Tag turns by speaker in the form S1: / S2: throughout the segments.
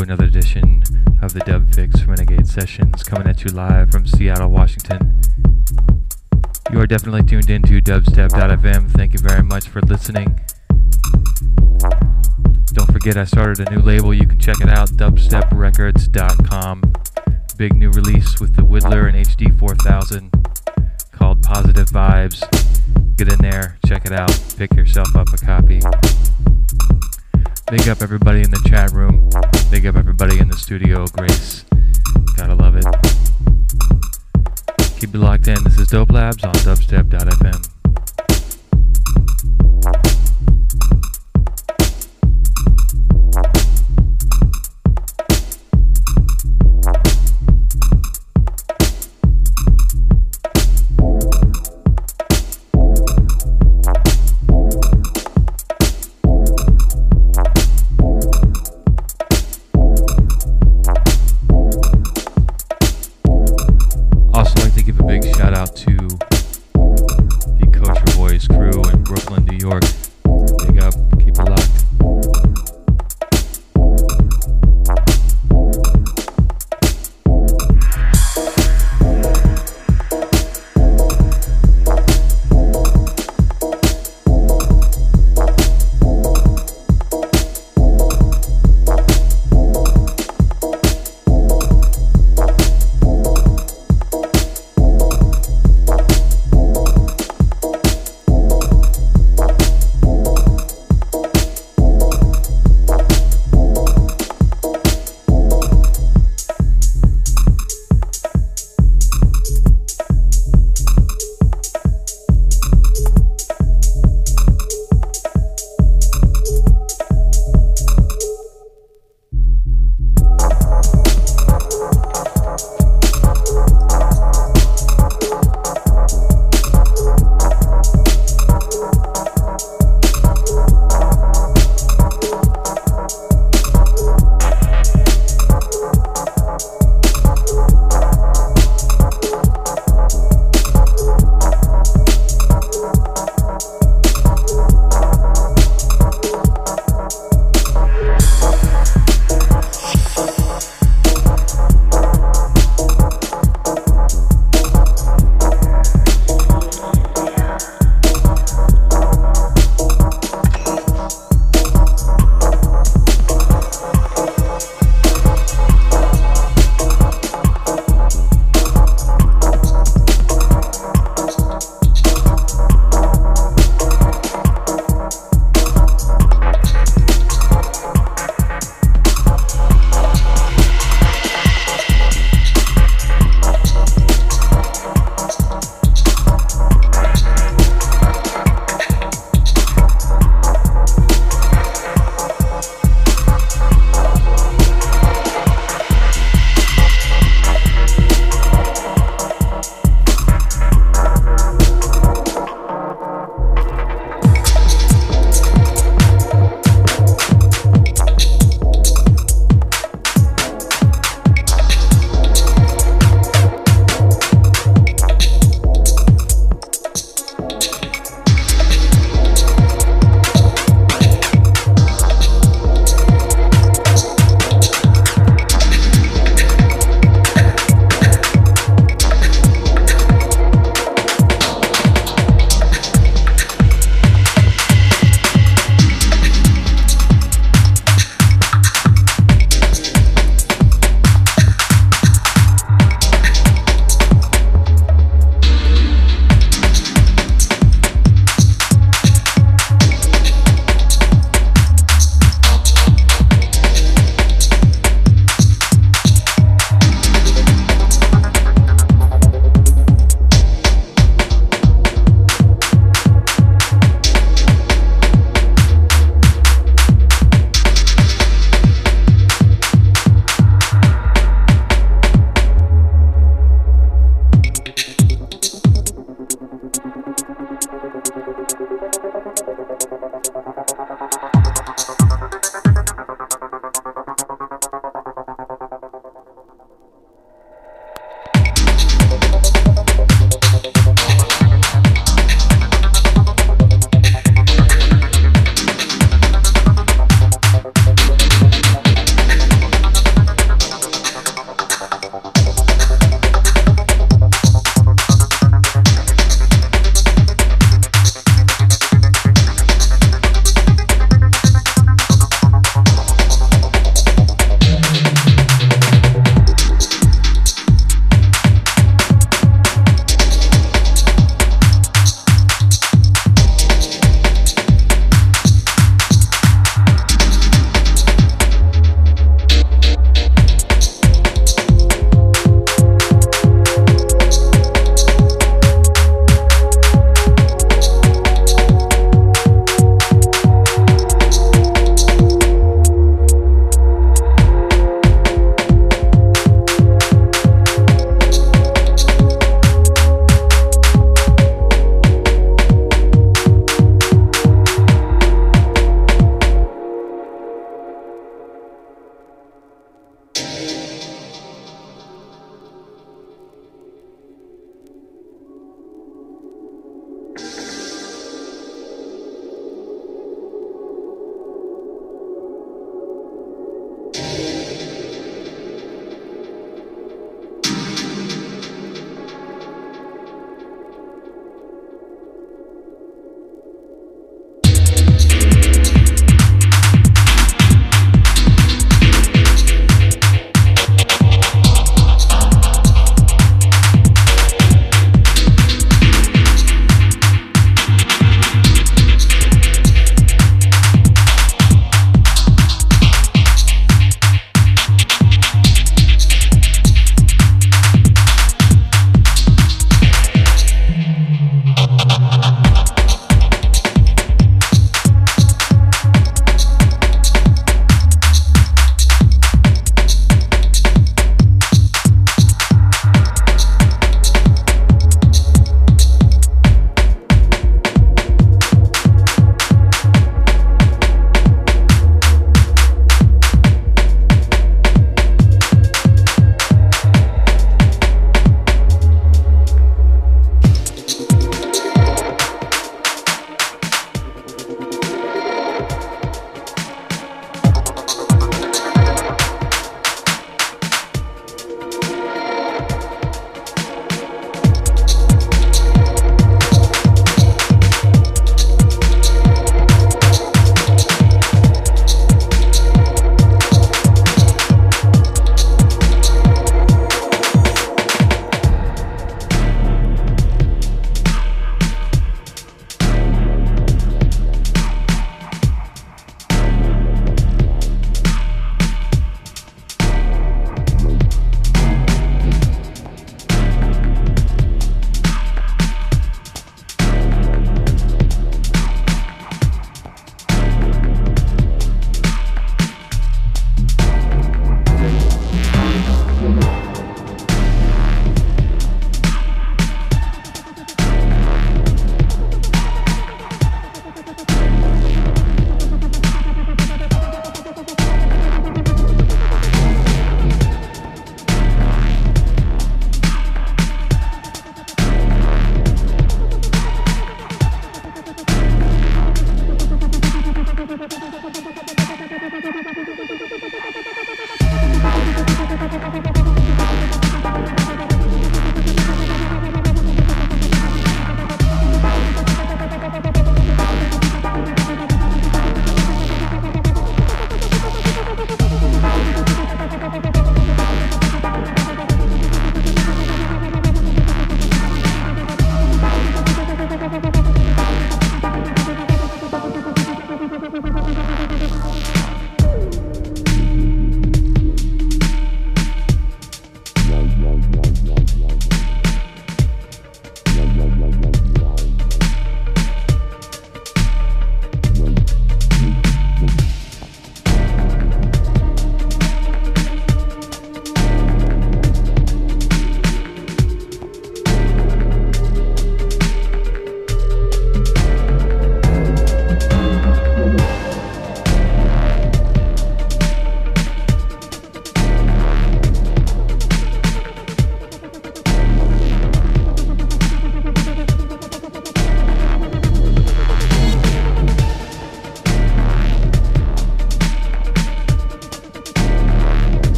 S1: Another edition of the Dubfix Renegade Sessions, coming at you live from Seattle, Washington. You are definitely tuned into dubstep.fm. Thank you very much for listening. Don't forget, I started a new label. You can check it out, dubsteprecords.com. Big new release with the Whittler and HD 4000 called Positive Vibes. Get in there, check it out, pick yourself up a copy. Big up everybody in the chat room. Big up everybody in the studio. Grace. Gotta love it. Keep it locked in. This is DopeLabs on dubstep.fm.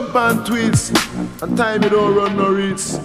S2: jump and twist. And time you don't run no risks.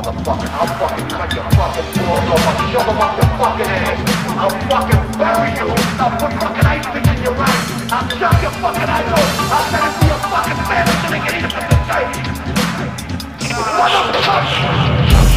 S2: motherfucker. I'll fucking cut your fucking balls off I'll shove them up your fucking ass. I'll fucking bury you. I'll put fucking ice pick in your eyes. I'll shove your fucking eyes out. I'll send it to your fucking family so they can eat it from the state. Motherfucker!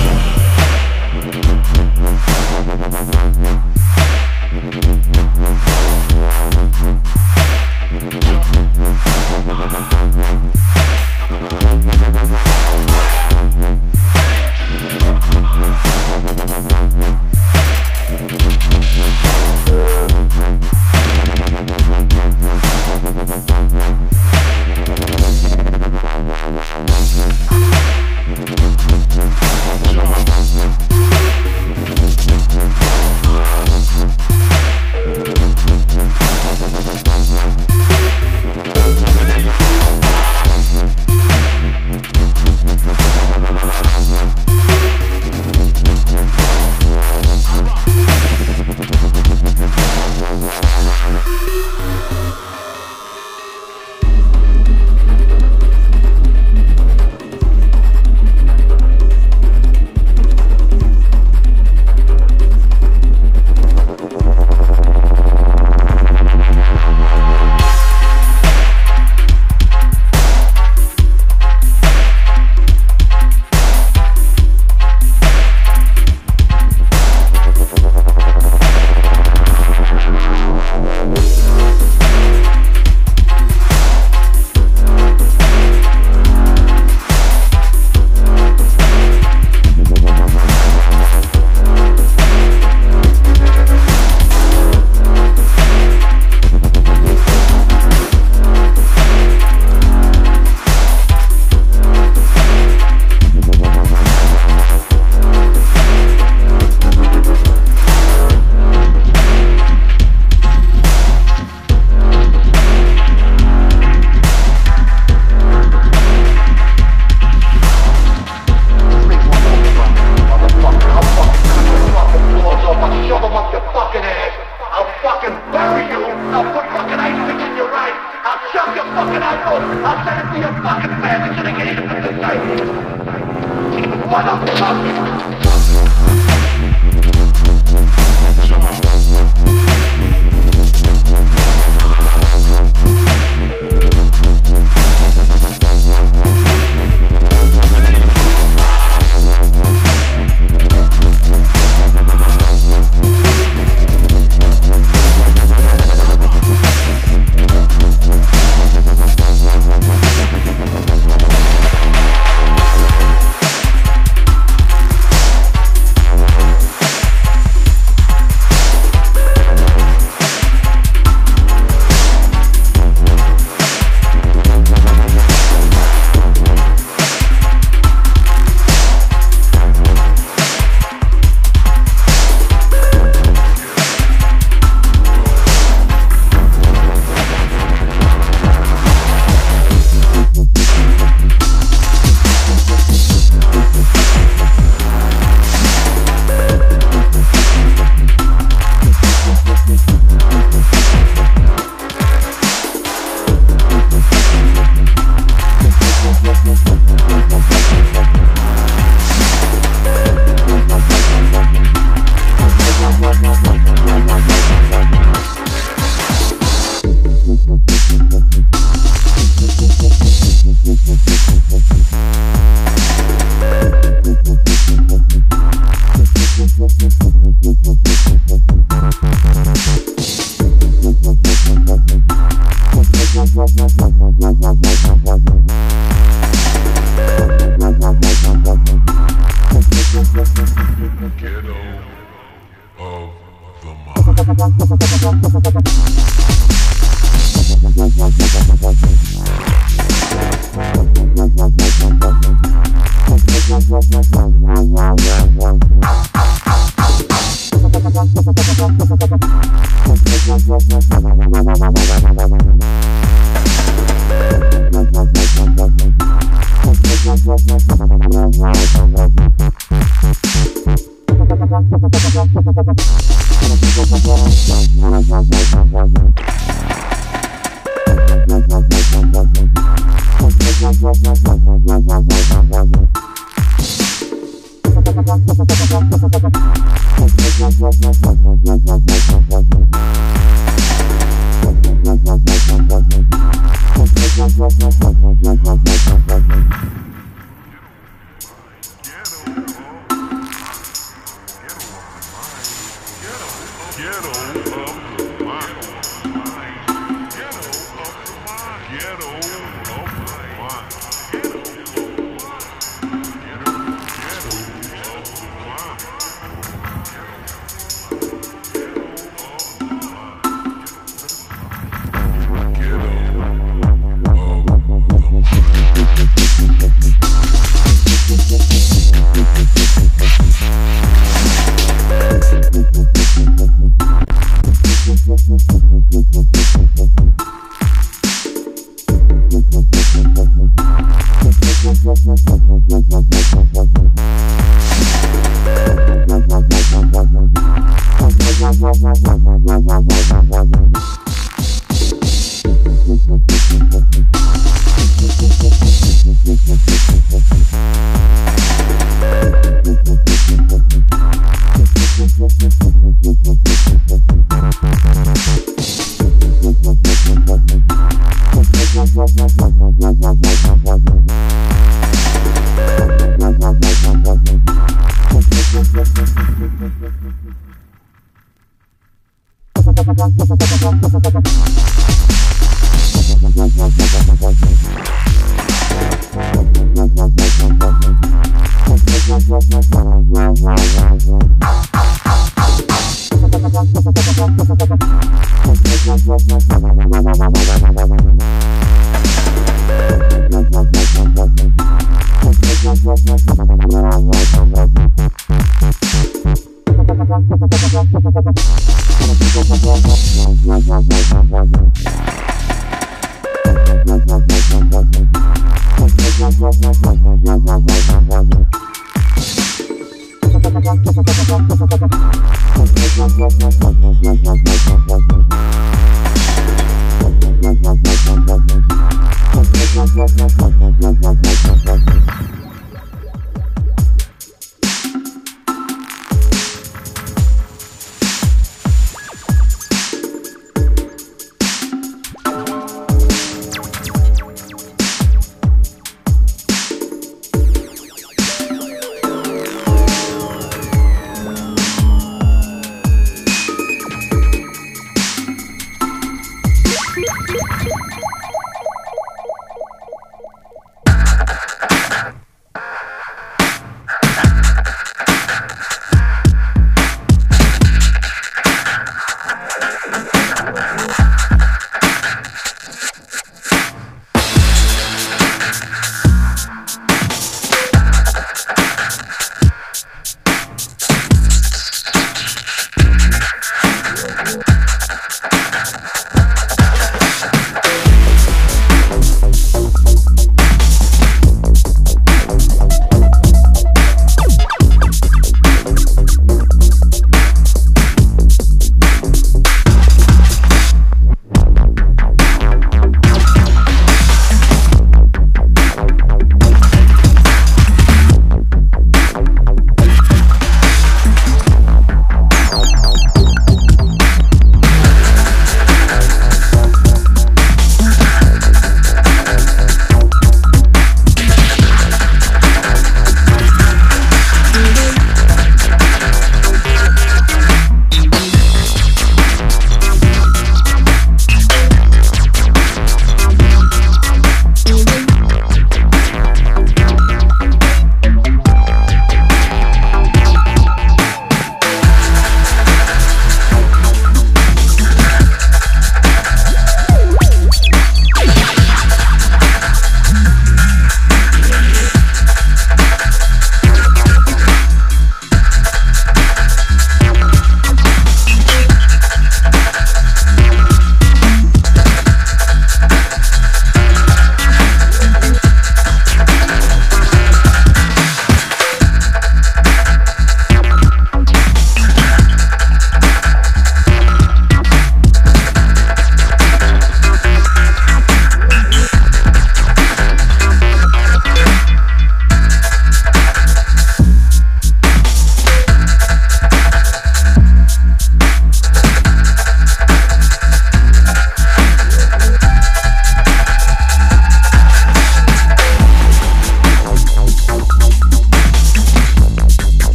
S2: Musik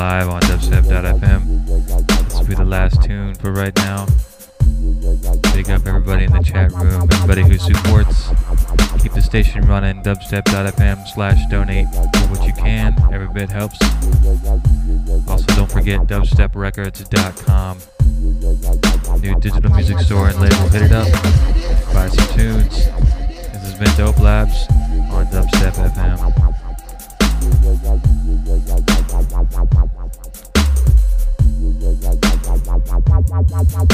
S1: live on dubstep.fm. This will be the last tune for right now. Big up everybody in the chat room, everybody who supports. Keep the station running, dubstep.fm slash donate. Do what you can, every bit helps. Also, don't forget dubsteprecords.com. New digital music store and label, hit it up. Buy some tunes. This has been DopeLabs on Dubstep FM. Bye.